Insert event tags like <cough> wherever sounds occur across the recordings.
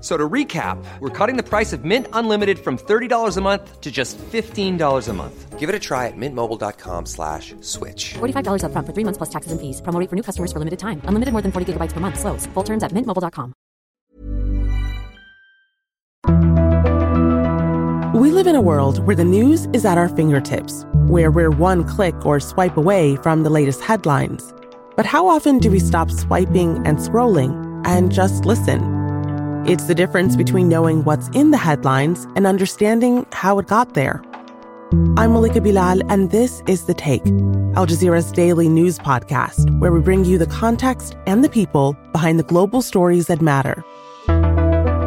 So to recap, we're cutting the price of Mint Unlimited from $30 a month to just $15 a month. Give it a try at mintmobile.com slash switch. $45 upfront for three months plus taxes and fees. Promote for new customers for limited time. Unlimited more than 40 gigabytes per month. Slows. Full terms at mintmobile.com. We live in a world where the news is at our fingertips, where we're one click or swipe away from the latest headlines. But how often do we stop swiping and scrolling and just listen? It's the difference between knowing what's in the headlines and understanding how it got there. I'm Malika Bilal, and this is The Take, Al Jazeera's daily news podcast, where we bring you the context and the people behind the global stories that matter.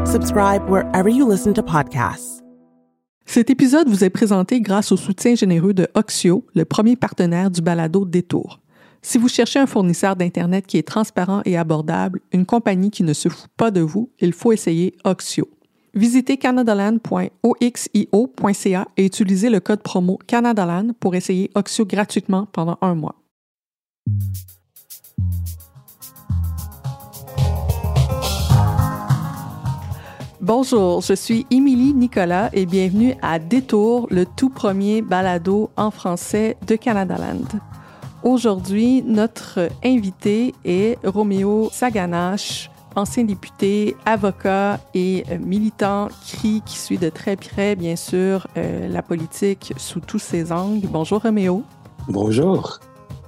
Subscribe wherever you listen to podcasts. Cet épisode vous est présenté grâce au soutien généreux de Oxio, le premier partenaire du balado Détour. Si vous cherchez un fournisseur d'Internet qui est transparent et abordable, une compagnie qui ne se fout pas de vous, il faut essayer Oxio. Visitez canadaland.oxio.ca et utilisez le code promo Canadaland pour essayer Oxio gratuitement pendant un mois. Bonjour, je suis Émilie Nicolas et bienvenue à Détour, le tout premier balado en français de Canadaland. Aujourd'hui, notre invité est Roméo Saganache, ancien député, avocat et euh, militant CRI qui suit de très près, bien sûr, euh, la politique sous tous ses angles. Bonjour Roméo. Bonjour.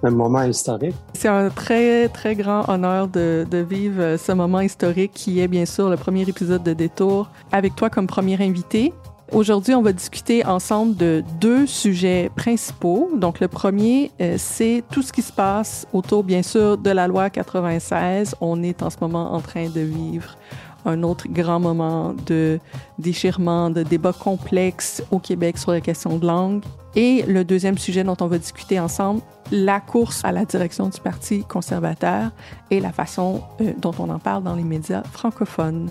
Un moment historique. C'est un très, très grand honneur de, de, vivre euh, ce moment historique qui est bien sûr le premier épisode de Détour avec toi comme premier invité. Aujourd'hui, on va discuter ensemble de deux sujets principaux. Donc, le premier, euh, c'est tout ce qui se passe autour, bien sûr, de la loi 96. On est en ce moment en train de vivre un autre grand moment de déchirement, de débat complexe au Québec sur la question de langue. Et le deuxième sujet dont on va discuter ensemble, la course à la direction du Parti conservateur et la façon euh, dont on en parle dans les médias francophones.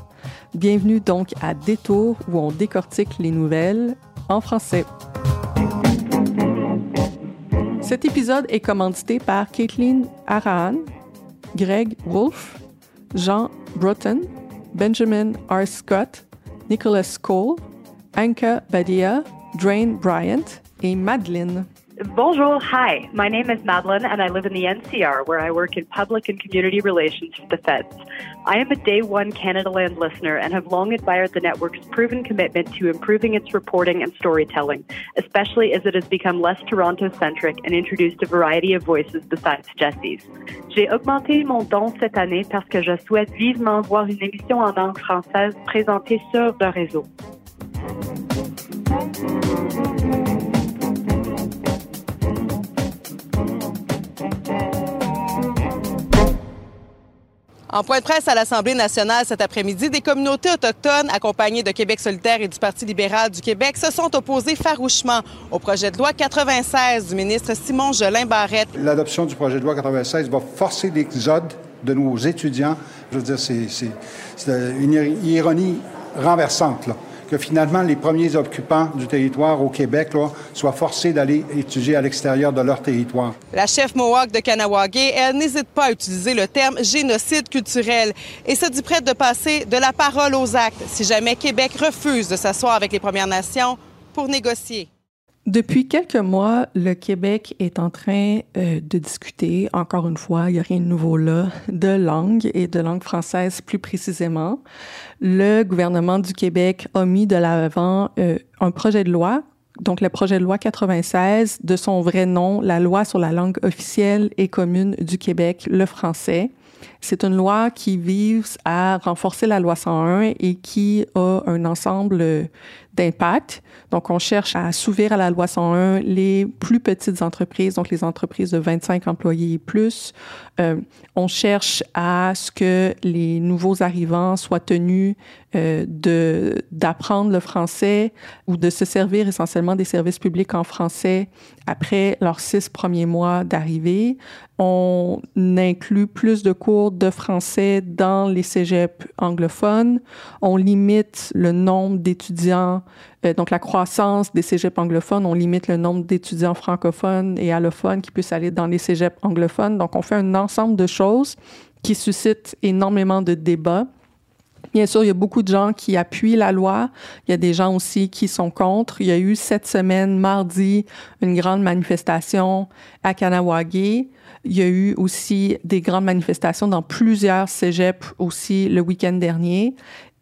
Bienvenue donc à Détour où on décortique les nouvelles en français. Cet épisode est commandité par Caitlin Arahan, Greg Wolfe, Jean Broughton, Benjamin R. Scott, Nicholas Cole, Anka Badia, Drain Bryant et Madeline. Bonjour. Hi. My name is Madeline, and I live in the NCR, where I work in public and community relations for the feds. I am a day one Canada Land listener and have long admired the network's proven commitment to improving its reporting and storytelling, especially as it has become less Toronto centric and introduced a variety of voices besides Jesse's. J'ai augmenté mon don cette année parce que je souhaite vivement voir une émission en langue française présentée sur le réseau. En point de presse à l'Assemblée nationale cet après-midi, des communautés autochtones accompagnées de Québec solidaire et du Parti libéral du Québec se sont opposées farouchement au projet de loi 96 du ministre Simon Jolin Barrette. L'adoption du projet de loi 96 va forcer l'exode de nos étudiants. Je veux dire, c'est une ironie renversante. Là que finalement les premiers occupants du territoire au Québec soient forcés d'aller étudier à l'extérieur de leur territoire. La chef Mohawk de Kanawagé, elle n'hésite pas à utiliser le terme génocide culturel et se dit prête de passer de la parole aux actes si jamais Québec refuse de s'asseoir avec les Premières Nations pour négocier. Depuis quelques mois, le Québec est en train euh, de discuter, encore une fois, il n'y a rien de nouveau là, de langue et de langue française plus précisément. Le gouvernement du Québec a mis de l'avant euh, un projet de loi, donc le projet de loi 96, de son vrai nom, la loi sur la langue officielle et commune du Québec, le français. C'est une loi qui vise à renforcer la loi 101 et qui a un ensemble d'impact. Donc, on cherche à assouvir à la loi 101 les plus petites entreprises, donc les entreprises de 25 employés et plus. Euh, on cherche à ce que les nouveaux arrivants soient tenus euh, de d'apprendre le français ou de se servir essentiellement des services publics en français après leurs six premiers mois d'arrivée. On inclut plus de cours de français dans les cégeps anglophones. On limite le nombre d'étudiants euh, donc, la croissance des cégeps anglophones, on limite le nombre d'étudiants francophones et allophones qui puissent aller dans les cégeps anglophones. Donc, on fait un ensemble de choses qui suscitent énormément de débats. Bien sûr, il y a beaucoup de gens qui appuient la loi. Il y a des gens aussi qui sont contre. Il y a eu cette semaine, mardi, une grande manifestation à Kanawagé. Il y a eu aussi des grandes manifestations dans plusieurs cégeps aussi le week-end dernier.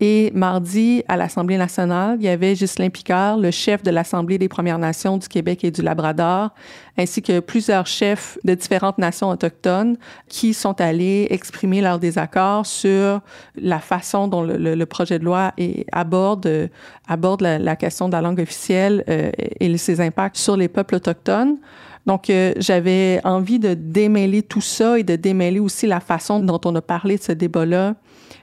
Et mardi, à l'Assemblée nationale, il y avait Ghislain Picard, le chef de l'Assemblée des Premières Nations du Québec et du Labrador, ainsi que plusieurs chefs de différentes nations autochtones qui sont allés exprimer leur désaccord sur la façon dont le, projet de loi aborde, aborde la, question de la langue officielle euh, et ses impacts sur les peuples autochtones. Donc, euh, j'avais envie de démêler tout ça et de démêler aussi la façon dont on a parlé de ce débat-là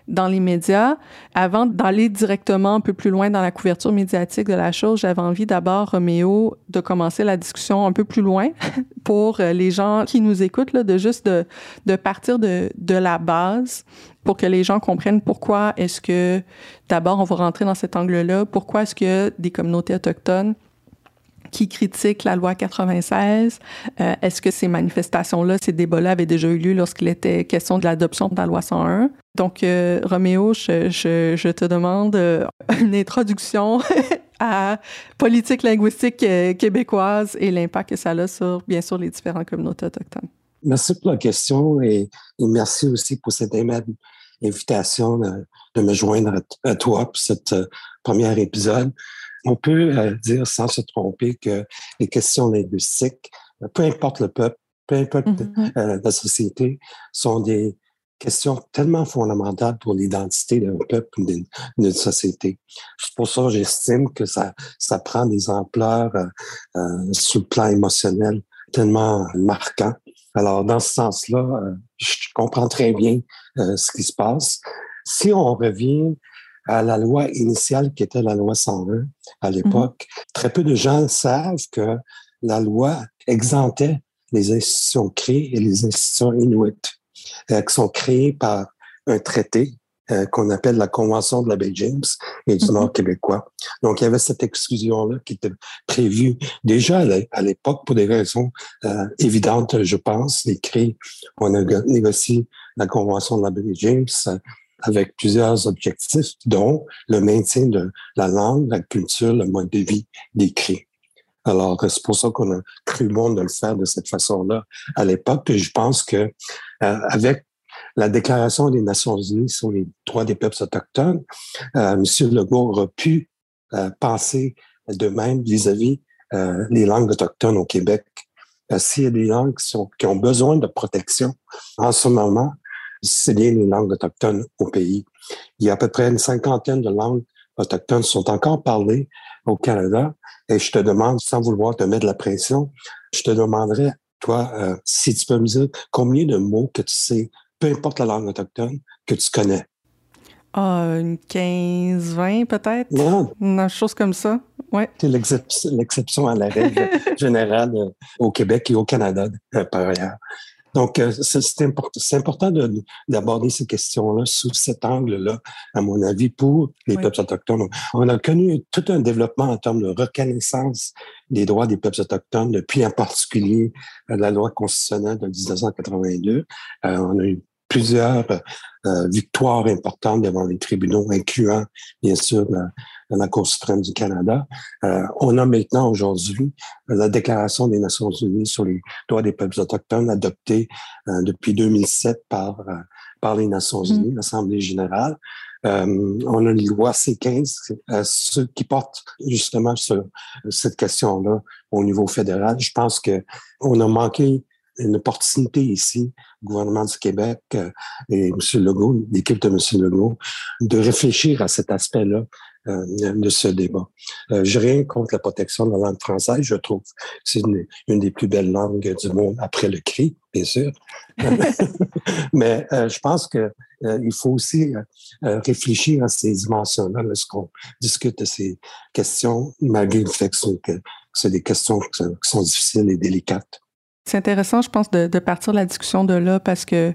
dans les médias. Avant d'aller directement un peu plus loin dans la couverture médiatique de la chose, j'avais envie d'abord, Roméo, de commencer la discussion un peu plus loin <laughs> pour euh, les gens qui nous écoutent, là, de juste de, de partir de, de la base pour que les gens comprennent pourquoi est-ce que, d'abord, on va rentrer dans cet angle-là, pourquoi est-ce que des communautés autochtones qui critiquent la loi 96. Euh, est-ce que ces manifestations-là, ces débats-là avaient déjà eu lieu lorsqu'il était question de l'adoption de la loi 101? Donc, euh, Roméo, je, te demande euh, une introduction <laughs> à politique linguistique québécoise et l'impact que ça a sur, bien sûr, les différentes communautés autochtones. Merci pour la question et, merci aussi pour cette aimable invitation de, me joindre à, toi pour cette premier épisode on peut euh, dire sans se tromper que les questions linguistiques, peu importe le peuple, peu importe mm-hmm. euh, la société, sont des questions tellement fondamentales pour l'identité d'un peuple, d'une société. C'est pour ça que j'estime que ça, ça prend des ampleurs euh, sur le plan émotionnel tellement marquant. Alors, dans ce sens-là, je comprends très bien ce qui se passe. Si on revient à la loi initiale qui était la loi 101 à l'époque. Très peu de gens savent que la loi exemptait les institutions créées et les institutions inuites euh, qui sont créées par un traité euh, qu'on appelle la Convention de la baie James et du Nord québécois. Donc, il y avait cette exclusion-là qui était prévue déjà à l'époque pour des raisons euh, évidentes, je pense. Les CRI ont négocié la Convention de la baie James avec plusieurs objectifs, dont le maintien de la langue, la culture, le mode de vie décrit. Alors, c'est pour ça qu'on a cru bon de le faire de cette façon-là à l'époque. je pense que euh, avec la Déclaration des Nations Unies sur les droits des peuples autochtones, euh, M. Legault aura pu euh, penser de même vis-à-vis euh, les langues autochtones au Québec. S'il y a des langues qui, sont, qui ont besoin de protection en ce moment, c'est bien les langues autochtones au pays. Il y a à peu près une cinquantaine de langues autochtones qui sont encore parlées au Canada. Et je te demande, sans vouloir te mettre de la pression, je te demanderais, toi, euh, si tu peux me dire combien de mots que tu sais, peu importe la langue autochtone, que tu connais. Ah, une 15, 20 peut-être? Une chose comme ça, ouais. C'est l'exception à la règle <laughs> générale euh, au Québec et au Canada, euh, par ailleurs. Donc, euh, c'est important d'aborder ces questions-là sous cet angle-là, à mon avis, pour les peuples autochtones. On a connu tout un développement en termes de reconnaissance des droits des peuples autochtones, depuis en particulier euh, la loi constitutionnelle de 1982. Euh, on a eu plusieurs euh, victoires importantes devant les tribunaux, incluant bien sûr la, la Cour suprême du Canada. Euh, on a maintenant aujourd'hui la Déclaration des Nations Unies sur les droits des peuples autochtones adoptée euh, depuis 2007 par par les Nations mm. Unies, l'Assemblée générale. on a une loi C-15 ce qui porte justement sur cette question-là au niveau fédéral. Je pense que on a manqué une opportunité ici, le gouvernement du Québec euh, et M. Legault, l'équipe de M. Legault, de réfléchir à cet aspect-là euh, de ce débat. Euh, je rien contre la protection de la langue française. Je trouve que c'est une, une, des plus belles langues du monde après le cri, bien sûr. <laughs> Mais euh, je pense que il faut aussi réfléchir à ces dimensions-là lorsqu'on discute de ces questions, malgré le fait que c'est des questions qui sont difficiles et délicates. C'est intéressant, je pense, de, de, partir la discussion de là parce que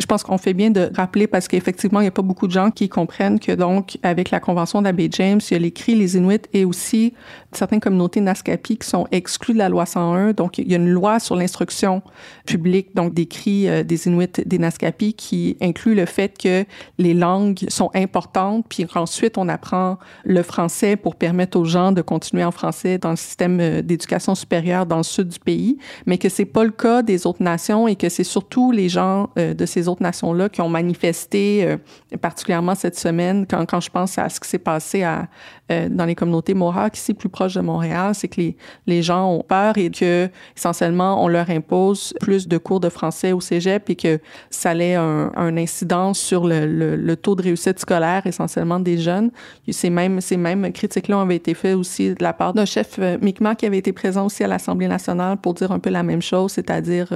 je pense qu'on fait bien de rappeler parce qu'effectivement, il n'y a pas beaucoup de gens qui comprennent que donc, avec la Convention d'Abbé James, il y a les cris, les Inuits et aussi certaines communautés Naskapi qui sont exclues de la loi 101. Donc, il y a une loi sur l'instruction publique, donc des cris euh, des Inuits, des Naskapi, qui inclut le fait que les langues sont importantes, puis ensuite, on apprend le français pour permettre aux gens de continuer en français dans le système euh, d'éducation supérieure dans le sud du pays, mais que c'est pas le cas des autres nations et que c'est surtout les gens euh, de ces autres nations-là qui ont manifesté, euh, particulièrement cette semaine, quand, quand je pense à ce qui s'est passé à, euh, dans les communautés Mohawk, ici plus proche de Montréal, c'est que les, les gens ont peur et que, essentiellement, on leur impose plus de cours de français au cégep et que ça allait un, un incidence sur le, le, le, taux de réussite scolaire, essentiellement des jeunes. Ces mêmes, ces mêmes critiques-là avaient été faites aussi de la part d'un chef euh, Mi'kmaq qui avait été présent aussi à l'Assemblée nationale pour dire un peu la même chose, c'est-à-dire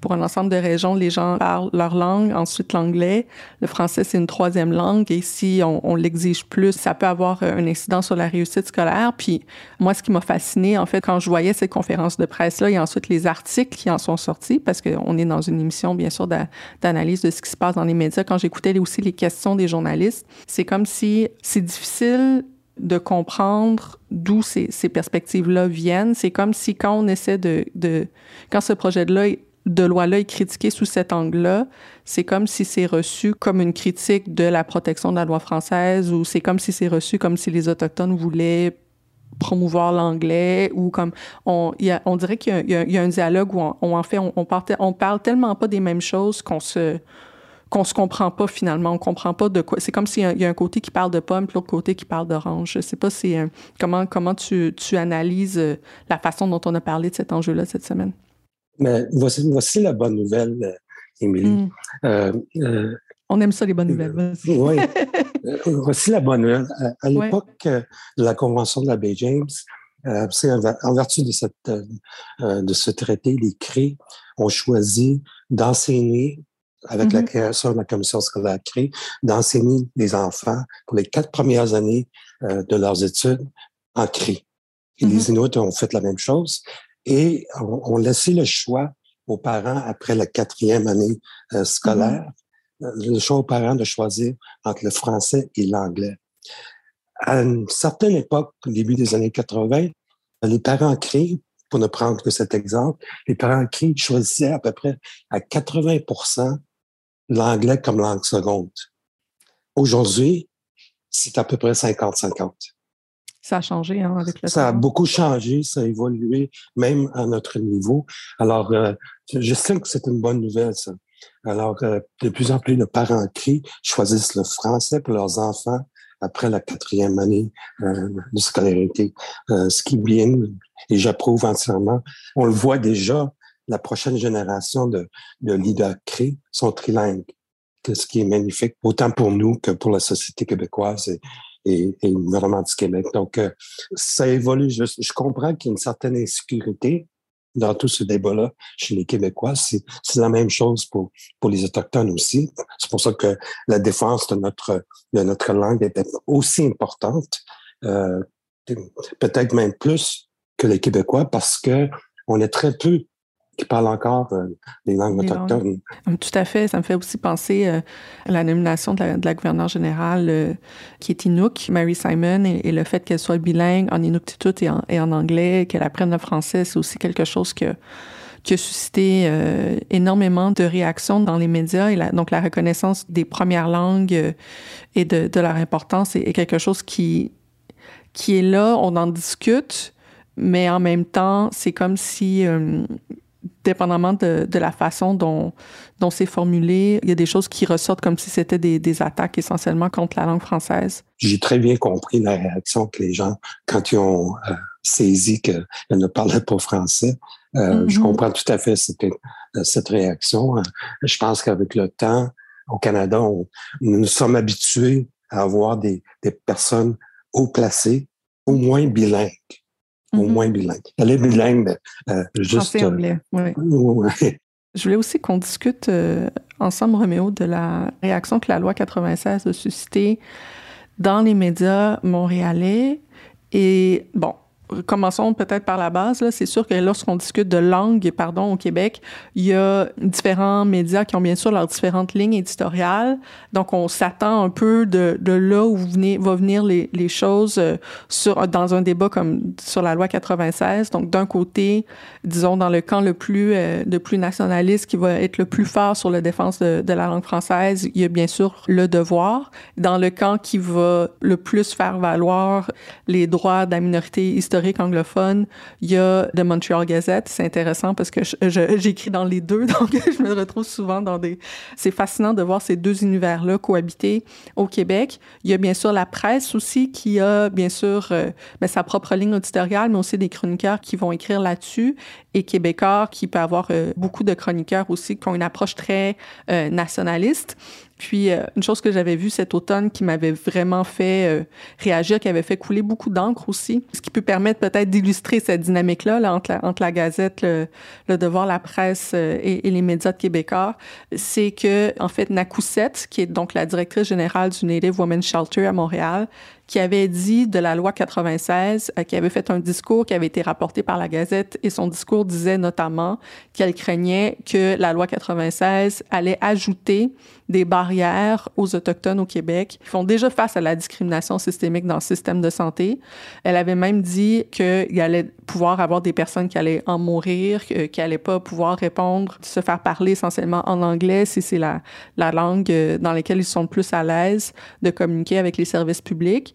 pour un ensemble de régions, les gens parlent leur langue, ensuite l'anglais. Le français, c'est une troisième langue et si on, l'exige plus, ça peut avoir un incidence sur la réussite scolaire. Puis moi, ce qui m'a fasciné, en fait, quand je voyais cette conférence de presse-là et ensuite les articles qui en sont sortis, parce qu'on est dans une émission, bien sûr, d'analyse de ce qui se passe dans les médias, quand j'écoutais aussi les questions des journalistes, c'est comme si c'est difficile de comprendre d'où ces, ces perspectives-là viennent. C'est comme si quand on essaie de, de quand ce projet-là de loi-là est critiqué sous cet angle-là, c'est comme si c'est reçu comme une critique de la protection de la loi française ou c'est comme si c'est reçu comme si les Autochtones voulaient promouvoir l'anglais ou comme on, dirait qu'il y, a un dialogue où on, en fait on, parle, tellement pas des mêmes choses qu'on se se comprend pas finalement, on comprend pas de quoi. C'est comme s'il y, y, a un côté qui parle de pomme, puis l'autre côté qui parle d'orange. Je sais pas si comment comment tu, tu analyses euh, la façon dont on a parlé de cet enjeu-là cette semaine? Mais voici, voici la bonne nouvelle, euh, Émilie. Mm. Euh, euh, On aime ça, les bonnes nouvelles. Oui. <laughs> voici la bonne nouvelle. À, à l'époque de la Convention de la Baie James, c'est en vertu de, cette, de ce traité, les CRI ont choisi d'enseigner avec mm -hmm. la création de la commission scolaire CRI, d'enseigner les enfants pour les quatre premières années de leurs études en CRI. Et mm -hmm. les Inuits ont fait la même chose et on, on laissait le choix aux parents après la quatrième année euh, scolaire, mm -hmm. le choix aux parents de choisir entre le français et l'anglais. À une certaine époque, au début des années 80, les parents crient, pour ne prendre que cet exemple, les parents crient choisissaient à peu près à 80% l'anglais comme langue seconde. Aujourd'hui, c'est à peu près 50-50. Ça a changé hein, avec le Ça temps. a beaucoup changé, ça a évolué, même à notre niveau. Alors, euh, je sais que c'est une bonne nouvelle, ça. Alors, euh, de plus en plus de parents qui choisissent le français pour leurs enfants après la quatrième année euh, de scolarité, euh, ce qui est bien, et j'approuve entièrement. On le voit déjà, la prochaine génération de, de leaders créés sont trilingues, ce qui est magnifique, autant pour nous que pour la société québécoise. Et, et, et, gouvernement du Québec. Donc, euh, ça évolue. Je, je comprends qu'il y a une certaine insécurité dans tout ce débat-là chez les Québécois. C'est la même chose pour, pour les Autochtones aussi. C'est pour ça que la défense de notre, de notre langue est aussi importante, euh, peut-être même plus que les Québécois, parce que on est très peu qui parlent encore euh, les langues autochtones. Langues. Tout à fait. Ça me fait aussi penser euh, à la nomination de la, de la gouverneure générale euh, qui est Inuk, Mary Simon, et, et le fait qu'elle soit bilingue en Inuktitut et en, et en anglais, qu'elle apprenne le français, c'est aussi quelque chose que qui a suscité euh, énormément de réactions dans les médias. Et la, donc, la reconnaissance des premières langues euh, et de, de, leur importance est, est, quelque chose qui, qui est là. On en discute, mais en même temps, c'est comme si euh, dépendamment de, de, la façon dont, dont c'est formulé, il y a des choses qui ressortent comme si c'était des, des, attaques essentiellement contre la langue française. J'ai très bien compris la réaction que les gens, quand ils ont euh, saisi qu'elle ne parlait pas français, euh, mm -hmm. je comprends tout à fait. Cette réaction. Je pense qu'avec le temps, au Canada, on, nous sommes habitués à avoir des, des personnes haut placées, au moins bilingues. Au mm-hmm. moins bilingues. Elle est bilingue, euh, juste. Français, <laughs> anglais, oui. Je voulais aussi qu'on discute euh, ensemble, Roméo, de la réaction que la loi 96 a suscitée dans les médias montréalais. Et bon, commençons peut-être par la base. C'est sûr que lorsqu'on discute de langue, pardon, au Québec, il y a différents médias qui ont bien sûr leurs différentes lignes éditoriales. Donc, on s'attend un peu de, là où venez, va venir les, les choses euh, sur, dans un débat comme sur la loi 96. Donc, d'un côté, disons, dans le camp le plus, euh, le plus nationaliste qui va être le plus fort sur la défense de, de la langue française, il y a bien sûr le devoir. Dans le camp qui va le plus faire valoir les droits de la minorité historique anglophone, il y a The Montreal Gazette. C'est intéressant parce que j'écris dans les deux, <laughs> donc je me retrouve souvent dans des... C'est fascinant de voir ces deux univers-là cohabiter au Québec. Il y a bien sûr la presse aussi qui a bien sûr euh, ben, sa propre ligne éditoriale, mais aussi des chroniqueurs qui vont écrire là-dessus et Québécois qui peut avoir euh, beaucoup de chroniqueurs aussi qui ont une approche très euh, nationaliste. Puis, euh, une chose que j'avais vue cet automne qui m'avait vraiment fait euh, réagir, qui avait fait couler beaucoup d'encre aussi, ce qui peut permettre peut-être d'illustrer cette dynamique-là là, entre, la, Gazette, le, le Devoir, la presse euh, et, et, les médias de québécois, c'est que, en fait, Nakousset, qui est donc la directrice générale du Native Women's Shelter à Montréal, qui avait dit de la loi 96, qui avait fait un discours qui avait été rapporté par la Gazette et son discours disait notamment qu'elle craignait que la loi 96 allait ajouter des barrières aux Autochtones au Québec qui font déjà face à la discrimination systémique dans le système de santé. Elle avait même dit qu'il allait pouvoir avoir des personnes qui allaient en mourir, qui n'allaient pas pouvoir répondre, se faire parler essentiellement en anglais si c'est la, la langue euh, dans laquelle ils sont le plus à l'aise de communiquer avec les services publics.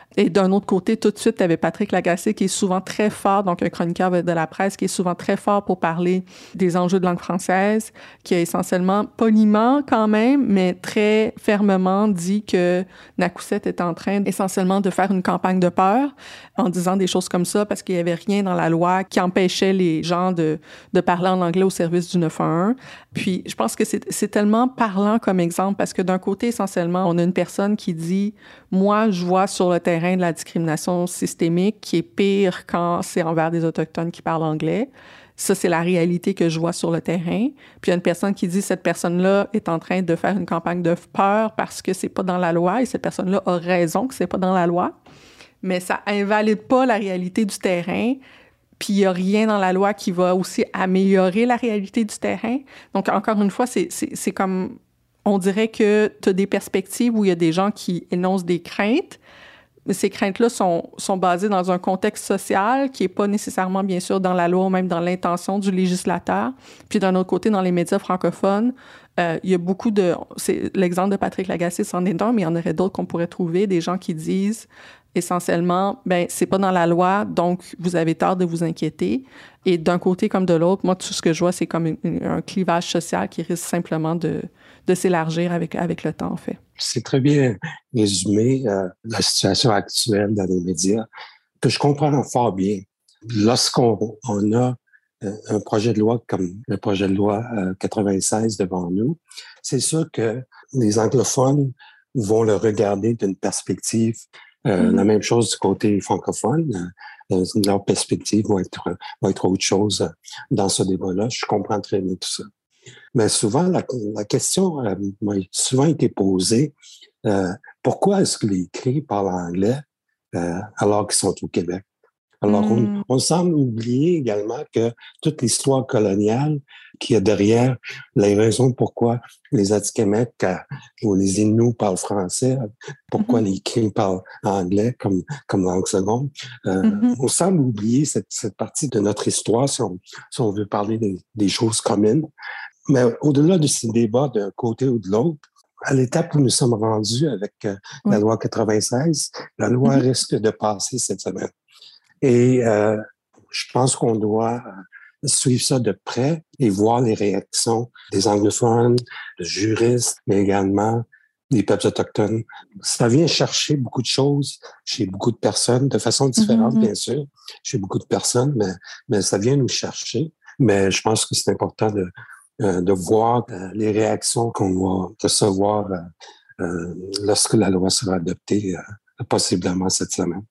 Et d'un autre côté, tout de suite, tu avais Patrick Lagacé qui est souvent très fort, donc un chroniqueur de la presse qui est souvent très fort pour parler des enjeux de langue française, qui a essentiellement, poliment quand même, mais très fermement dit que Nakouset est en train essentiellement de faire une campagne de peur en disant des choses comme ça parce qu'il n'y avait rien dans la loi qui empêchait les gens de, de parler en anglais au service du 911. Puis je pense que c'est tellement parlant comme exemple parce que d'un côté, essentiellement, on a une personne qui dit, moi, je vois sur le terrain de la discrimination systémique qui est pire quand c'est envers des Autochtones qui parlent anglais. Ça, c'est la réalité que je vois sur le terrain. Puis il y a une personne qui dit cette personne-là est en train de faire une campagne de peur parce que c'est pas dans la loi et cette personne-là a raison que c'est pas dans la loi. Mais ça invalide pas la réalité du terrain. Puis il n'y a rien dans la loi qui va aussi améliorer la réalité du terrain. Donc, encore une fois, c'est comme on dirait que tu as des perspectives où il y a des gens qui énoncent des craintes, ces craintes-là sont, sont basées dans un contexte social qui n'est pas nécessairement, bien sûr, dans la loi ou même dans l'intention du législateur. Puis d'un autre côté, dans les médias francophones, euh, il y a beaucoup de... L'exemple de Patrick Lagacé, c'en est un, mais il y en aurait d'autres qu'on pourrait trouver, des gens qui disent essentiellement, ben c'est pas dans la loi, donc vous avez tort de vous inquiéter. Et d'un côté comme de l'autre, moi, tout ce que je vois, c'est comme un clivage social qui risque simplement de, de s'élargir avec, avec le temps, en fait. C'est très bien résumé euh, la situation actuelle dans les médias, que je comprends fort bien. Lorsqu'on on a euh, un projet de loi comme le projet de loi 96 euh, devant nous, c'est sûr que les anglophones vont le regarder d'une perspective mm-hmm. La même chose du côté francophone. leur perspective va être, va être autre chose dans ce débat-là. Je comprends très bien tout ça. Mais souvent, la, question euh, m'a souvent été posée, euh, pourquoi est-ce que les cris parlent anglais euh, alors qu'ils sont au Québec? Alors, on, hmm. on, semble oublier également que toute l'histoire coloniale qui est derrière les raisons pourquoi les Atikamekw ou les Inuits parlent français, pourquoi mm-hmm. les Kings parlent anglais comme, comme langue seconde. Euh, mm-hmm. On semble oublier cette, cette, partie de notre histoire si on, si on veut parler des, des choses communes. Mais au-delà de ces débats d'un côté ou de l'autre, à l'étape où nous sommes rendus avec euh, la loi 96, la loi risque de passer cette semaine. Et euh, je pense qu'on doit suivre ça de près et voir les réactions des anglophones, des juristes, mais également des peuples autochtones. Ça vient chercher beaucoup de choses chez beaucoup de personnes, de façon différente, mm-hmm. bien sûr, chez beaucoup de personnes, mais, mais ça vient nous chercher. Mais je pense que c'est important de, de voir les réactions qu'on va recevoir lorsque la loi sera adoptée, possiblement cette semaine.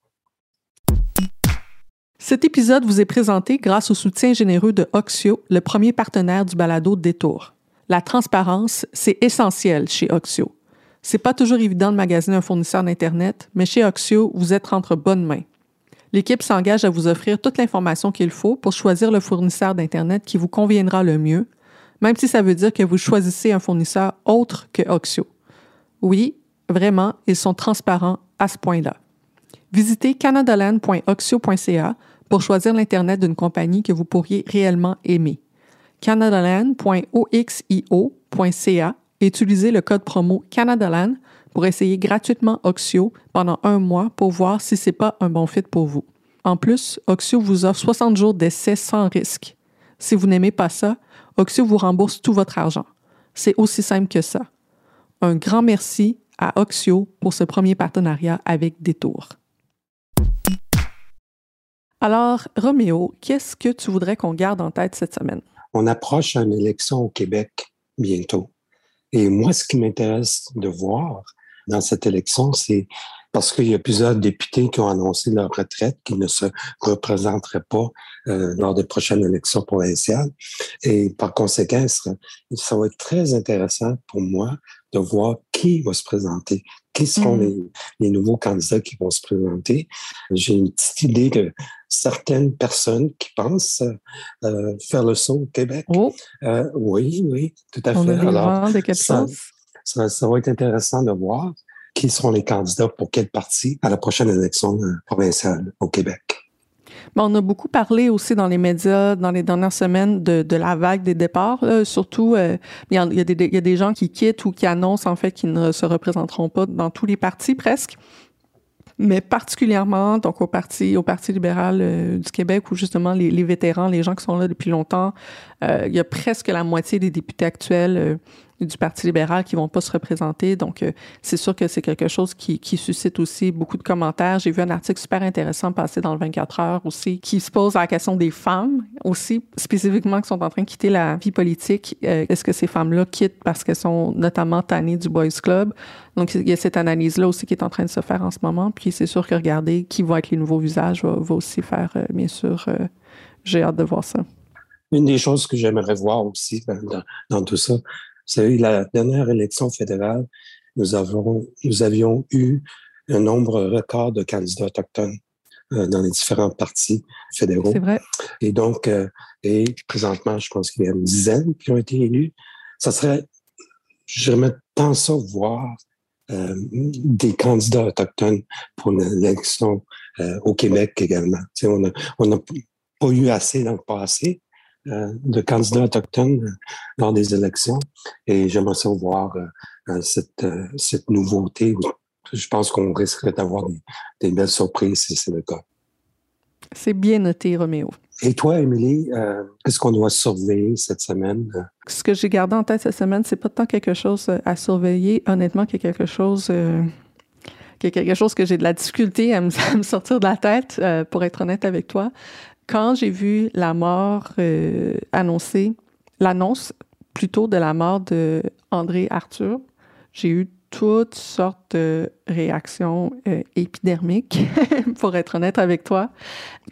Cet épisode vous est présenté grâce au soutien généreux de Oxio, le premier partenaire du balado Détour. La transparence, c'est essentiel chez Oxio. C'est pas toujours évident de magasiner un fournisseur d'Internet, mais chez Oxio, vous êtes entre bonnes mains. L'équipe s'engage à vous offrir toute l'information qu'il faut pour choisir le fournisseur d'Internet qui vous conviendra le mieux, même si ça veut dire que vous choisissez un fournisseur autre que Oxio. Oui, vraiment, ils sont transparents à ce point-là. Visitez canadaland.oxio.ca pour choisir l'Internet d'une compagnie que vous pourriez réellement aimer. canadaland.oxio.ca et utilisez le code promo Canadaland pour essayer gratuitement Oxio pendant un mois pour voir si c'est pas un bon fit pour vous. En plus, Oxio vous offre 60 jours d'essai sans risque. Si vous n'aimez pas ça, Oxio vous rembourse tout votre argent. C'est aussi simple que ça. Un grand merci à Oxio pour ce premier partenariat avec Détour. Alors, Roméo, qu'est-ce que tu voudrais qu'on garde en tête cette semaine? On approche une élection au Québec bientôt. Et moi, ce qui m'intéresse de voir dans cette élection, c'est parce qu'il y a plusieurs députés qui ont annoncé leur retraite, qui ne se représenteraient pas euh, lors des prochaines élections provinciales. Et par conséquent, ça va être très intéressant pour moi de voir qui va se présenter, qui seront mm. les, nouveaux candidats qui vont se présenter? J'ai une petite idée de certaines personnes qui pensent euh, faire le saut au Québec. Oh. Euh, oui, oui, tout à fait. Alors, ça, ça, ça, va être intéressant de voir qui seront les candidats pour quel parti à la prochaine élection euh, provinciale au Québec on a beaucoup parlé aussi dans les médias dans les dernières semaines de, la vague des départs. Surtout, il, y a, des, gens qui quittent ou qui annoncent en fait qu'ils ne se représenteront pas dans tous les partis presque. Mais particulièrement donc au parti au parti libéral euh, du Québec où justement les, les, vétérans, les gens qui sont là depuis longtemps, euh, il y a presque la moitié des députés actuels du Parti libéral qui vont pas se représenter. Donc, euh, c'est sûr que c'est quelque chose qui, suscite aussi beaucoup de commentaires. J'ai vu un article super intéressant passer dans le 24 heures aussi qui se pose la question des femmes aussi, spécifiquement qui sont en train de quitter la vie politique. Euh, est-ce que ces femmes-là quittent parce qu'elles sont notamment tannées du Boys Club? Donc, il y a cette analyse-là aussi qui est en train de se faire en ce moment. Puis, c'est sûr que regarder qui vont être les nouveaux visages va, aussi faire, euh, bien sûr, j'ai hâte de voir ça. Une des choses que j'aimerais voir aussi ben, dans tout ça, savez, la dernière élection fédérale, nous, avons, nous avions eu un nombre record de candidats autochtones euh, dans les différents partis fédéraux. C'est vrai. Et donc, euh, et présentement, je pense qu'il y a une dizaine qui ont été élus. Ça serait, j'aimerais tant ça voir euh, des candidats autochtones pour l'élection au Québec également. on n'a on a pas eu assez dans le passé, de candidats autochtones dans des élections. Et j'aimerais savoir euh, cette, euh, cette nouveauté. Je pense qu'on risquerait d'avoir des, belles surprises si c'est le cas. C'est bien noté, Roméo. Et toi, Émilie, qu'est-ce qu'on doit surveiller cette semaine? Ce que j'ai gardé en tête cette semaine, c'est pas tant quelque chose à surveiller, honnêtement, qu'il y a quelque chose, quelque chose que j'ai de la difficulté à me, <laughs> sortir de la tête, pour être honnête avec toi quand j'ai vu la mort euh, annoncée, l'annonce plutôt de la mort de André Arthur, j'ai eu toutes sortes de réactions euh, épidermiques, <laughs> pour être honnête avec toi,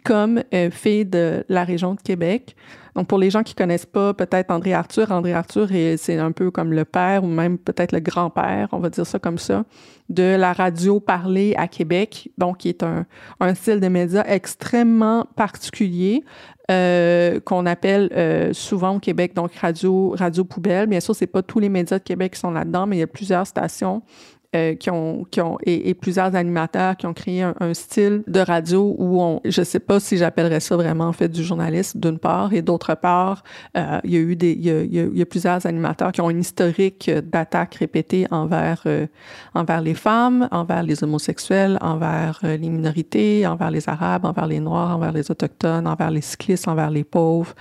comme euh, fille de la région de Québec. Donc, pour les gens qui connaissent pas peut-être André Arthur, André Arthur, c'est un peu comme le père ou même peut-être le grand-père, on va dire ça comme ça, de la radio parlée à Québec, donc qui est un, un style de média extrêmement particulier euh, qu'on appelle euh, souvent au Québec donc radio radio poubelle. Bien sûr, c'est pas tous les médias de Québec qui sont là-dedans, mais il y a plusieurs stations euh, qui ont, qui ont et, plusieurs animateurs qui ont créé un, style de radio où on, je sais pas si j'appellerais ça vraiment en fait du journalisme d'une part et d'autre part, euh, il y a eu des, il y a, il y a, plusieurs animateurs qui ont une historique d'attaques répétées envers euh, envers les femmes, envers les homosexuels, envers les minorités, envers les arabes, envers les noirs, envers les autochtones, envers les cyclistes, envers les pauvres,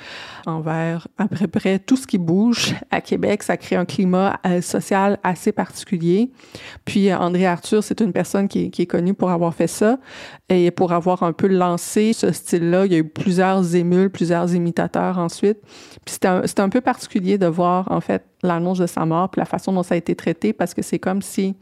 envers à peu près tout ce qui bouge à Québec. Ça crée un climat social assez particulier. Puis André Arthur, c'est une personne qui, est connue pour avoir fait ça et pour avoir un peu lancé ce style-là. Il y a eu plusieurs émules, plusieurs imitateurs ensuite. Puis c'était un, un, peu particulier de voir, en fait, l'annonce de sa mort, puis la façon dont ça a été traité, parce que c'est comme si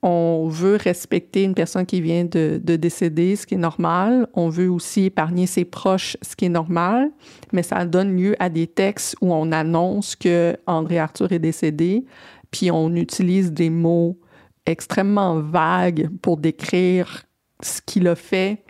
on veut respecter une personne qui vient de, décéder, ce qui est normal. On veut aussi épargner ses proches, ce qui est normal. Mais ça donne lieu à des textes où on annonce que André Arthur est décédé, puis on utilise des mots extrêmement vagues pour décrire ce qu'il a fait,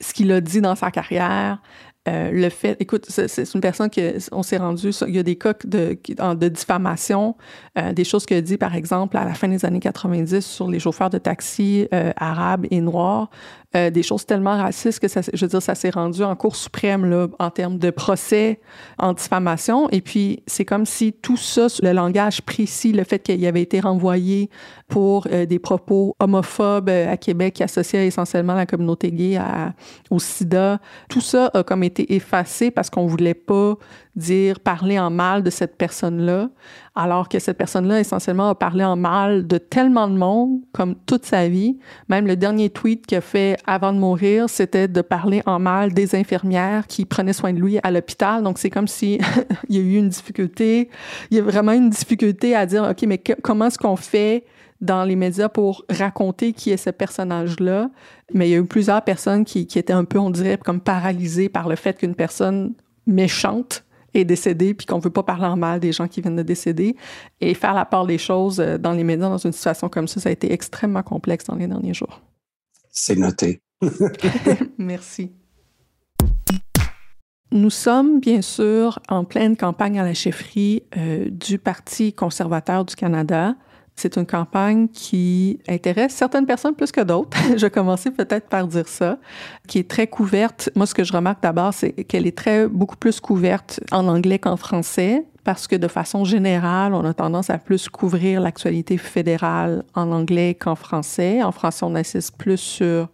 ce qu'il a dit dans sa carrière, euh, le fait, écoute, c'est une personne qui, on s'est rendu, il y a des cas de, de diffamation, euh, des choses qu'il a dit, par exemple, à la fin des années 90 sur les chauffeurs de taxi euh, arabes et noirs, euh, des choses tellement racistes que ça, je veux dire, ça s'est rendu en Cour suprême là, en termes de procès en diffamation. Et puis, c'est comme si tout ça, le langage précis, le fait qu'il avait été renvoyé pour euh, des propos homophobes euh, à Québec qui associaient essentiellement la communauté gay à, au sida, tout ça a comme été effacé parce qu'on voulait pas dire parler en mal de cette personne-là, alors que cette personne-là essentiellement a parlé en mal de tellement de monde comme toute sa vie. Même le dernier tweet qu'il a fait avant de mourir, c'était de parler en mal des infirmières qui prenaient soin de lui à l'hôpital. Donc c'est comme si <laughs> il y a eu une difficulté, il y a vraiment une difficulté à dire ok mais comment est-ce qu'on fait dans les médias pour raconter qui est ce personnage-là? Mais il y a eu plusieurs personnes qui, qui étaient un peu, on dirait, comme paralysées par le fait qu'une personne méchante est décédé, puis qu'on ne veut pas parler en mal des gens qui viennent de décéder. Et faire la part des choses euh, dans les médias dans une situation comme ça, ça a été extrêmement complexe dans les derniers jours. C'est noté. <laughs> <laughs> Merci. Nous sommes bien sûr en pleine campagne à la chefferie euh, du Parti conservateur du Canada. C'est une campagne qui intéresse certaines personnes plus que d'autres. <laughs> je vais commencer peut-être par dire ça, qui est très couverte. Moi, ce que je remarque d'abord, c'est qu'elle est très beaucoup plus couverte en anglais qu'en français, parce que de façon générale, on a tendance à plus couvrir l'actualité fédérale en anglais qu'en français. En français, on insiste plus sur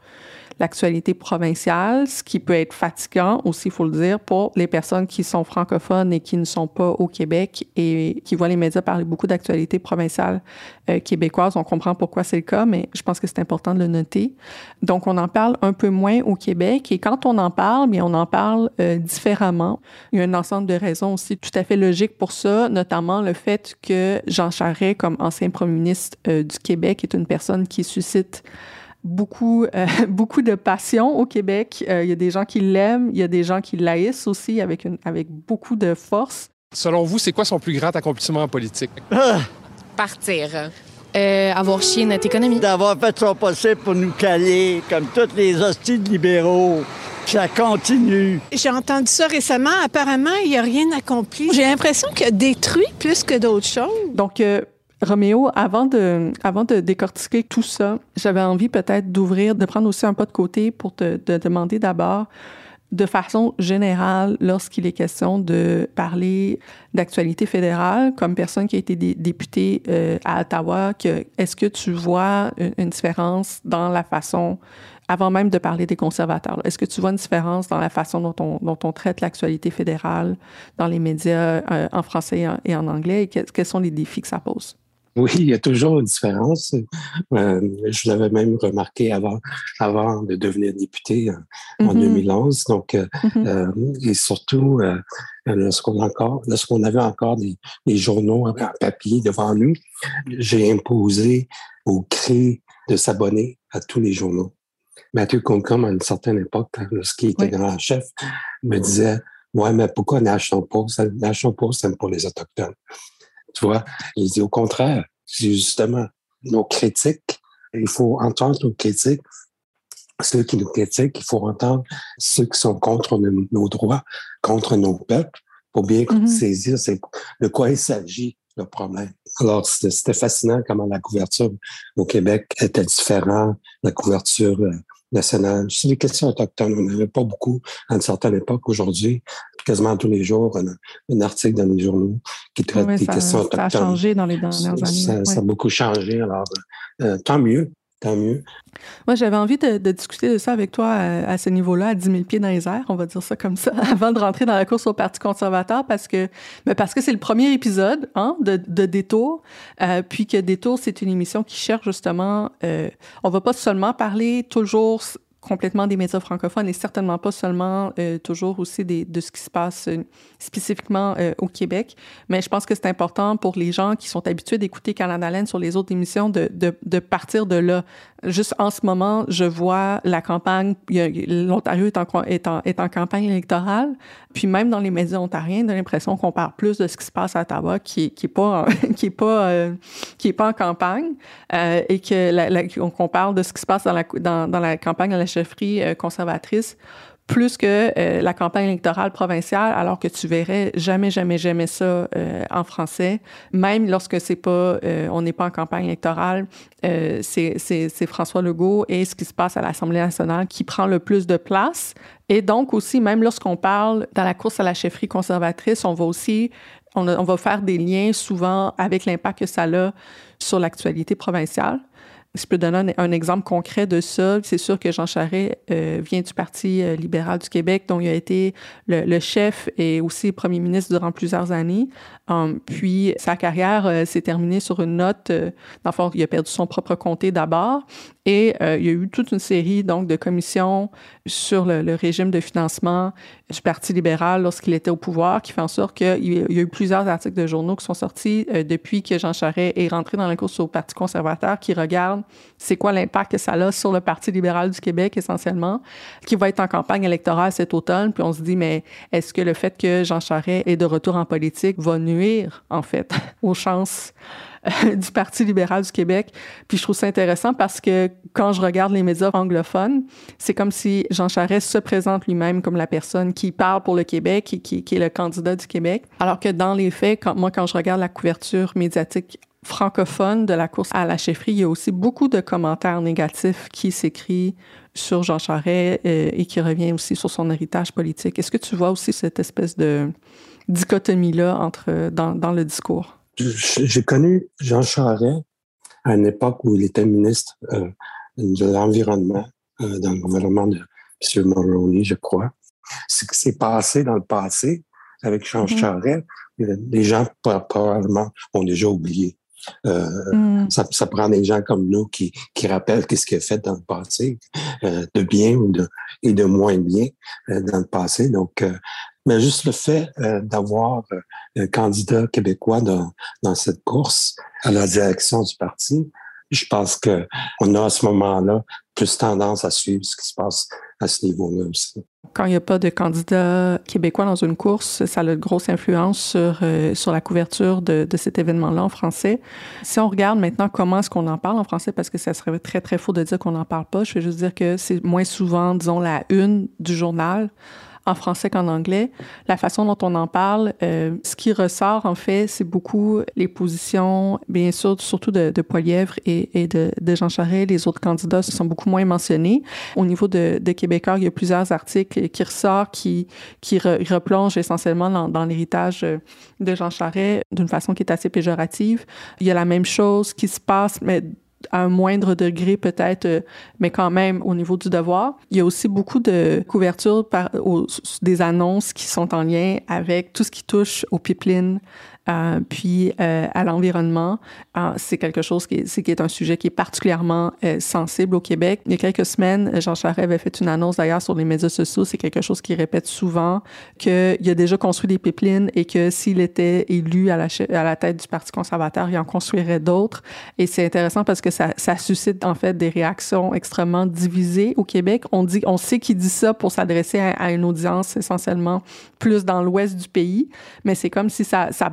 l'actualité provinciale, ce qui peut être fatigant aussi, il faut le dire, pour les personnes qui sont francophones et qui ne sont pas au Québec et qui voient les médias parler beaucoup d'actualité provinciale euh, québécoise. On comprend pourquoi c'est le cas, mais je pense que c'est important de le noter. Donc, on en parle un peu moins au Québec et quand on en parle, bien, on en parle euh, différemment. Il y a un ensemble de raisons aussi tout à fait logiques pour ça, notamment le fait que Jean Charest, comme ancien premier ministre euh, du Québec, est une personne qui suscite beaucoup, euh, <laughs> beaucoup de passion au Québec. Euh, il y a des gens qui l'aiment, il y a des gens qui l'haïssent aussi avec, une, avec beaucoup de force. Selon vous, c'est quoi son plus grand accomplissement en politique? Partir. Euh, avoir chié notre économie. D'avoir fait son possible pour nous caler, comme tous les hostiles libéraux. Ça continue. J'ai entendu ça récemment. Apparemment, il n'y a rien accompli. J'ai l'impression qu'il a détruit plus que d'autres choses. Donc, Roméo, avant de, avant de décortiquer tout ça, j'avais envie peut-être d'ouvrir, de prendre aussi un pas de côté pour te demander d'abord, de façon générale, lorsqu'il est question de parler d'actualité fédérale, comme personne qui a été députée euh, à Ottawa, est-ce que tu vois une, différence dans la façon, avant même de parler des conservateurs, est-ce que tu vois une différence dans la façon dont on, dont on traite l'actualité fédérale dans les médias euh, en français et en, anglais, et quels sont les défis que ça pose? Oui, il y a toujours une différence. Euh, je l'avais même remarqué avant, avant de devenir député en 2011. Mm-hmm. Donc, euh, mm-hmm. euh, et surtout, lorsqu'on avait encore des, journaux en papier devant nous, j'ai imposé au CRI de s'abonner à tous les journaux. Mathieu Concombe, à une certaine époque, lorsqu'il était grand chef, me disait Ouais, mais pourquoi National Post? National Post, c'est pour les Autochtones. Tu vois, il dit au contraire, c'est justement nos critiques. Il faut entendre nos critiques. Ceux qui nous critiquent, il faut entendre ceux qui sont contre nos, droits, contre nos peuples, pour bien mm-hmm. saisir de quoi il s'agit le problème. Alors, c'était fascinant comment la couverture au Québec était différente, la couverture euh, nationale. C'est des questions autochtones. On n'avait pas beaucoup à une certaine époque. Aujourd'hui, quasiment tous les jours, un, un, article dans les journaux qui traite des questions autochtones. Ça a changé dans les dernières années. Ça, a beaucoup changé. Alors, euh, tant mieux. tant mieux. Moi, j'avais envie de, discuter de ça avec toi à, ce niveau-là, à 10 000 pieds dans les airs, on va dire ça comme ça, <laughs> avant de rentrer dans la course au Parti conservateur, parce que ben parce que c'est le premier épisode hein, de, de Détour, euh, puis que Détour, c'est une émission qui cherche justement, euh, on va pas seulement parler toujours complètement des médias francophones et certainement pas seulement euh, toujours aussi de ce qui se passe euh, spécifiquement euh, au Québec. Mais je pense que c'est important pour les gens qui sont habitués d'écouter Canada Land sur les autres émissions de, de, partir de là. Juste en ce moment, je vois la campagne, l'Ontario est en, est, en, est en campagne électorale, puis même dans les médias ontariens, j'ai l'impression qu'on parle plus de ce qui se passe à Ottawa qui, qui est pas <laughs> qui est pas qui est pas en campagne et qu'on parle de ce qui se passe dans la dans, dans la campagne à la chefferie euh, conservatrice plus que euh, la campagne électorale provinciale, alors que tu verrais jamais, jamais, jamais ça euh, en français. Même lorsque c'est pas, on n'est pas en campagne électorale, c'est François Legault et ce qui se passe à l'Assemblée nationale qui prend le plus de place. Et donc aussi, même lorsqu'on parle dans la course à la chefferie conservatrice, on va aussi, on, on va faire des liens souvent avec l'impact que ça a sur l'actualité provinciale. Je peux donner un, exemple concret de ça. C'est sûr que Jean Charest euh, vient du Parti euh, libéral du Québec, dont il a été le, chef et aussi premier ministre durant plusieurs années. Um, puis sa carrière euh, s'est terminée sur une note. dans le fond, il a perdu son propre comté d'abord. Et il y a eu toute une série donc de commissions sur le, régime de financement du Parti libéral lorsqu'il était au pouvoir, qui fait en sorte qu'il y a eu plusieurs articles de journaux qui sont sortis depuis que Jean Charest est rentré dans la course au Parti conservateur, qui c'est quoi l'impact que ça a sur le Parti libéral du Québec essentiellement, qui va être en campagne électorale cet automne. Puis on se dit, mais est-ce que le fait que Jean Charest est de retour en politique va nuire, en fait, <laughs> aux chances euh, du Parti libéral du Québec? Puis je trouve ça intéressant parce que quand je regarde les médias anglophones, c'est comme si Jean Charest se présente lui-même comme la personne qui parle pour le Québec et qui, est le candidat du Québec. Alors que dans les faits, moi, quand je regarde la couverture médiatique francophone de la course à la chefferie, il y a aussi beaucoup de commentaires négatifs qui s'écrivent sur Jean Charest euh, et qui revient aussi sur son héritage politique. Est-ce que tu vois aussi cette espèce de dichotomie-là entre dans, dans le discours? J'ai connu Jean Charest à une époque où il était ministre euh, de l'Environnement euh, dans le gouvernement de M. Mulroney, je crois. Ce qui s'est passé dans le passé avec Jean mm-hmm. Charest, les gens probablement ont déjà oublié. Euh, mm. ça, ça, prend des gens comme nous qui, qui rappellent qu'est-ce qu'il a fait dans le passé, euh, de bien ou de, et de moins bien euh, dans le passé. Donc, euh, mais juste le fait euh, d'avoir un candidat québécois dans, dans cette course à la direction du parti, je pense que on a à ce moment-là plus tendance à suivre ce qui se passe à ce niveau-là aussi. Quand il n'y a pas de candidat québécois dans une course, ça a une grosse influence sur, euh, sur la couverture de, de cet événement-là en français. Si on regarde maintenant comment est-ce qu'on en parle en français, parce que ça serait très, très faux de dire qu'on n'en parle pas, je vais juste dire que c'est moins souvent, disons, la une du journal en français qu'en anglais. La façon dont on en parle, euh, ce qui ressort, en fait, c'est beaucoup les positions, bien sûr, surtout de, de et, de, Jean Charest. Les autres candidats sont beaucoup moins mentionnés. Au niveau de, de Québécois, il y a plusieurs articles qui ressortent, qui, qui replongent essentiellement dans, dans l'héritage de Jean Charest d'une façon qui est assez péjorative. Il y a la même chose qui se passe, mais à un moindre degré peut-être, euh, mais quand même au niveau du devoir. Il y a aussi beaucoup de couverture par, des annonces qui sont en lien avec tout ce qui touche aux pipelines, euh, puis euh, à l'environnement. Euh, c'est quelque chose qui est, qui un sujet qui est particulièrement euh, sensible au Québec. Il y a quelques semaines, Jean Charest avait fait une annonce d'ailleurs sur les médias sociaux. C'est quelque chose qu'il répète souvent, qu'il a déjà construit des pipelines et que s'il était élu à la, tête du Parti conservateur, il en construirait d'autres. Et c'est intéressant parce que ça, ça suscite en fait des réactions extrêmement divisées au Québec. On dit, on sait qu'il dit ça pour s'adresser à, à, une audience essentiellement plus dans l'ouest du pays, mais c'est comme si ça, ça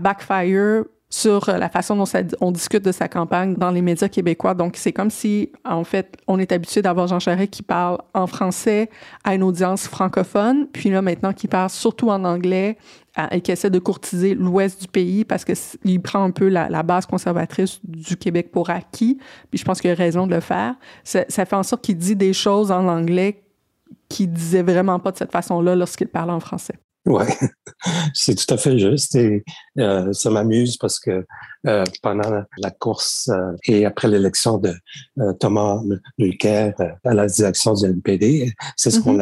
sur la façon dont on discute de sa campagne dans les médias québécois. Donc, c'est comme si, en fait, on est habitué d'avoir Jean Charest qui parle en français à une audience francophone, puis là, maintenant, qui parle surtout en anglais et qui essaie de courtiser l'ouest du pays parce qu'il prend un peu la, base conservatrice du Québec pour acquis. Puis je pense qu'il a raison de le faire. Ça, ça fait en sorte qu'il dit des choses en anglais qu'il disait vraiment pas de cette façon-là lorsqu'il parlait en français. Oui, <laughs> c'est tout à fait juste et euh, ça m'amuse parce que euh, pendant la course euh, et après l'élection de Thomas Mulcair à la direction du NPD, c'est ce qu'on Mhm.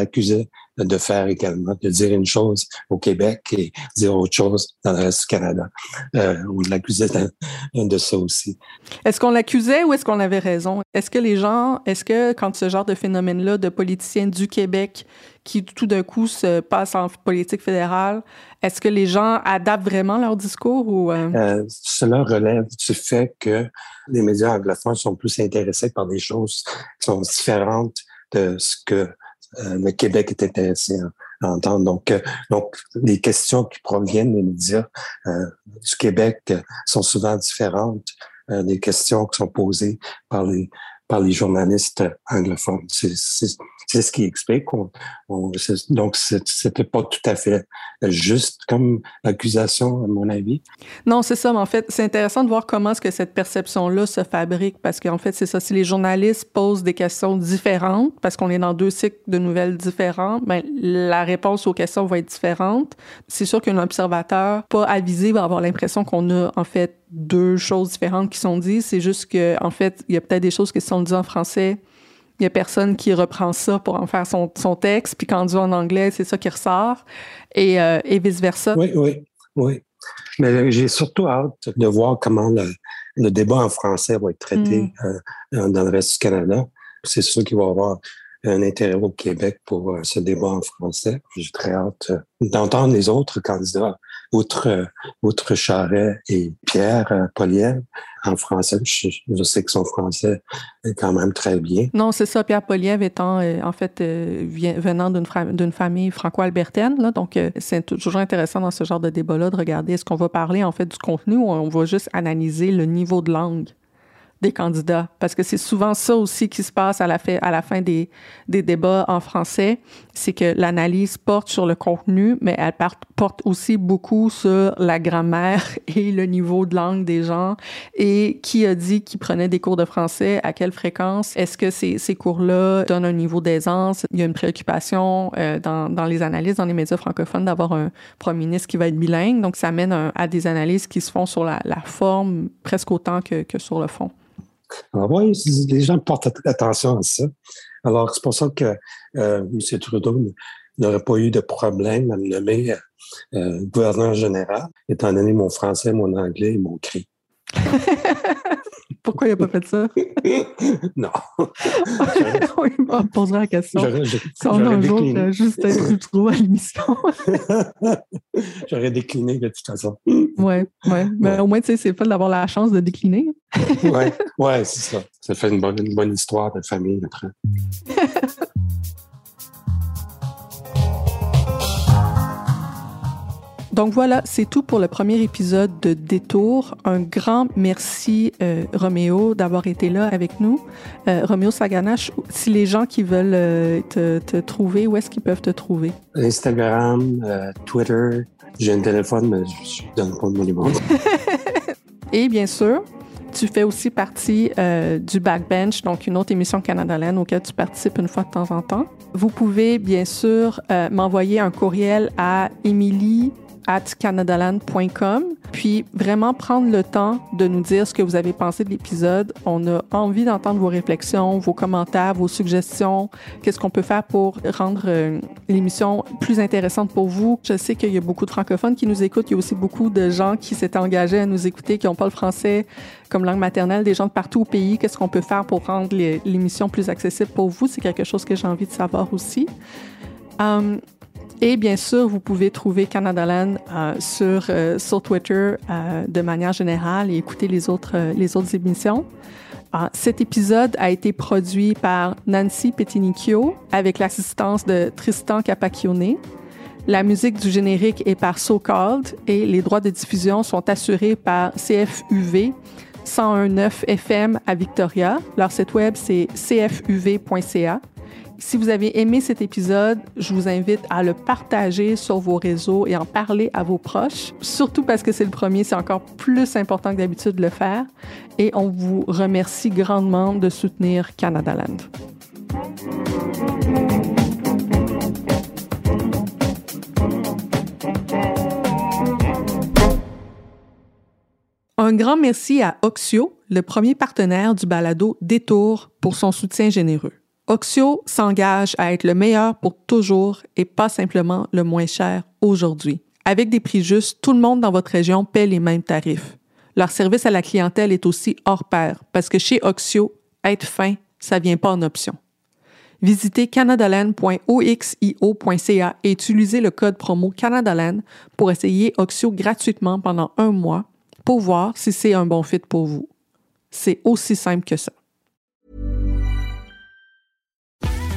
De faire également, de dire une chose au Québec et dire autre chose dans le reste du Canada. Euh, on l'accusait de, de ça aussi. Est-ce qu'on l'accusait ou est-ce qu'on avait raison? Est-ce que les gens, est-ce que quand ce genre de phénomène-là de politiciens du Québec qui tout d'un coup se passent en politique fédérale, est-ce que les gens adaptent vraiment leur discours ou... euh, Euh, cela relève du fait que les médias anglophones sont plus intéressés par des choses qui sont différentes de ce que le Québec est intéressé à, entendre. Donc, euh, donc, les questions qui proviennent des médias euh, du Québec euh, sont souvent différentes euh, des questions qui sont posées par les par les journalistes anglophones. C'est ce qui explique. on- donc, pas tout à fait juste comme accusation, à mon avis. Non, c'est ça, mais en fait, c'est intéressant de voir comment est-ce que cette perception-là se fabrique, parce qu'en fait, c'est ça, si les journalistes posent des questions différentes, parce qu'on est dans deux cycles de nouvelles différents, ben, la réponse aux questions va être différente. C'est sûr qu'un observateur pas avisé va avoir l'impression qu'on a, en fait, deux choses différentes qui sont dites. C'est juste que, en fait, il y a peut-être des choses qui sont dites en français, il y a personne qui reprend ça pour en faire son, son texte, puis quand on dit en anglais, c'est ça qui ressort, et, euh, et vice-versa. Oui, oui, oui. Mais j'ai surtout hâte de voir comment le, le débat en français va être traité euh, dans le reste du Canada. C'est sûr qu'il va y avoir un intérêt au Québec pour euh, ce débat en français. J'ai très hâte euh, d'entendre les autres candidats, outre, outre Charret et Pierre euh, Poliel, en français. Je, sais que son français est quand même très bien. Non, c'est ça. Pierre Poliev étant, euh, en fait, euh, venant d'une famille franco-albertaine. Donc, c'est toujours intéressant dans ce genre de débat-là de regarder est-ce qu'on va parler, en fait, du contenu ou on va juste analyser le niveau de langue candidats. Parce que c'est souvent ça aussi qui se passe à la, fin des, débats en français. C'est que l'analyse porte sur le contenu, mais elle porte aussi beaucoup sur la grammaire <laughs> et le niveau de langue des gens. Et qui a dit qu'il prenait des cours de français, à quelle fréquence? Est-ce que ces, cours-là donnent un niveau d'aisance? Il y a une préoccupation euh, dans, les analyses, dans les médias francophones, d'avoir un premier ministre qui va être bilingue. Donc, ça mène un- à des analyses qui se font sur la, forme presque autant que sur le fond. Alors, oui, les gens portent at- attention à ça. Alors, c'est pour ça que euh, M. Trudeau n'aurait pas eu de problème à me nommer euh, euh, gouverneur général, étant donné mon français, mon anglais et mon cri. <laughs> Pourquoi il n'a pas fait ça? <laughs> non. <laughs> oui, on posera la question. J'aurais- Si on un jour décliné. euh, Justin Trudeau à l'émission. <laughs> J'aurais décliné de toute façon. ouais, ouais. Mais au moins, tu sais, c'est fun d'avoir la chance de décliner. ouais, ouais, c'est ça. Ça fait une bonne, une bonne histoire de famille après. Donc voilà, c'est tout pour le premier épisode de Détour. Un grand merci, euh, Roméo, d'avoir été là avec nous. Euh, Roméo Saganache, si les gens qui veulent euh, te, te trouver, où est-ce qu'ils peuvent te trouver? Instagram, euh, Twitter, j'ai un téléphone, mais je ne donne pas mon numéro. <laughs> Et bien sûr, tu fais aussi partie euh, du Backbench, donc une autre émission Canada-Land auquel tu participes une fois de temps en temps. Vous pouvez bien sûr euh, m'envoyer un courriel à Emily at canadaland.com, puis vraiment prendre le temps de nous dire ce que vous avez pensé de l'épisode. On a envie d'entendre vos réflexions, vos commentaires, vos suggestions, qu'est-ce qu'on peut faire pour rendre euh, l'émission plus intéressante pour vous? Je sais qu'il y a beaucoup de francophones qui nous écoutent, il y a aussi beaucoup de gens qui s'étaient engagés à nous écouter, qui n'ont pas le français comme langue maternelle, des gens de partout au pays. Qu'est-ce qu'on peut faire pour rendre l'émission plus accessible pour vous? C'est quelque chose que j'ai envie de savoir aussi. Um, et bien sûr, vous pouvez trouver Canadaland euh, sur, euh, sur Twitter euh, de manière générale et écouter les autres, euh, les autres émissions. Euh, cet épisode a été produit par Nancy Petinicchio avec l'assistance de Tristan Capacchione. La musique du générique est par So Called et les droits de diffusion sont assurés par CFUV 1019 FM à Victoria. Leur site web, c'est cfuv.ca. Si vous avez aimé cet épisode, je vous invite à le partager sur vos réseaux et en parler à vos proches, surtout parce que c'est le premier, c'est encore plus important que d'habitude de le faire. Et on vous remercie grandement de soutenir Canada Land. Un grand merci à Oxio, le premier partenaire du balado Détour, pour son soutien généreux. Oxio s'engage à être le meilleur pour toujours et pas simplement le moins cher aujourd'hui. Avec des prix justes, tout le monde dans votre région paie les mêmes tarifs. Leur service à la clientèle est aussi hors pair parce que chez Oxio, être fin, ça vient pas en option. Visitez canadaland.oxio.ca et utilisez le code promo Canadaland pour essayer Oxio gratuitement pendant un mois pour voir si c'est un bon fit pour vous. C'est aussi simple que ça.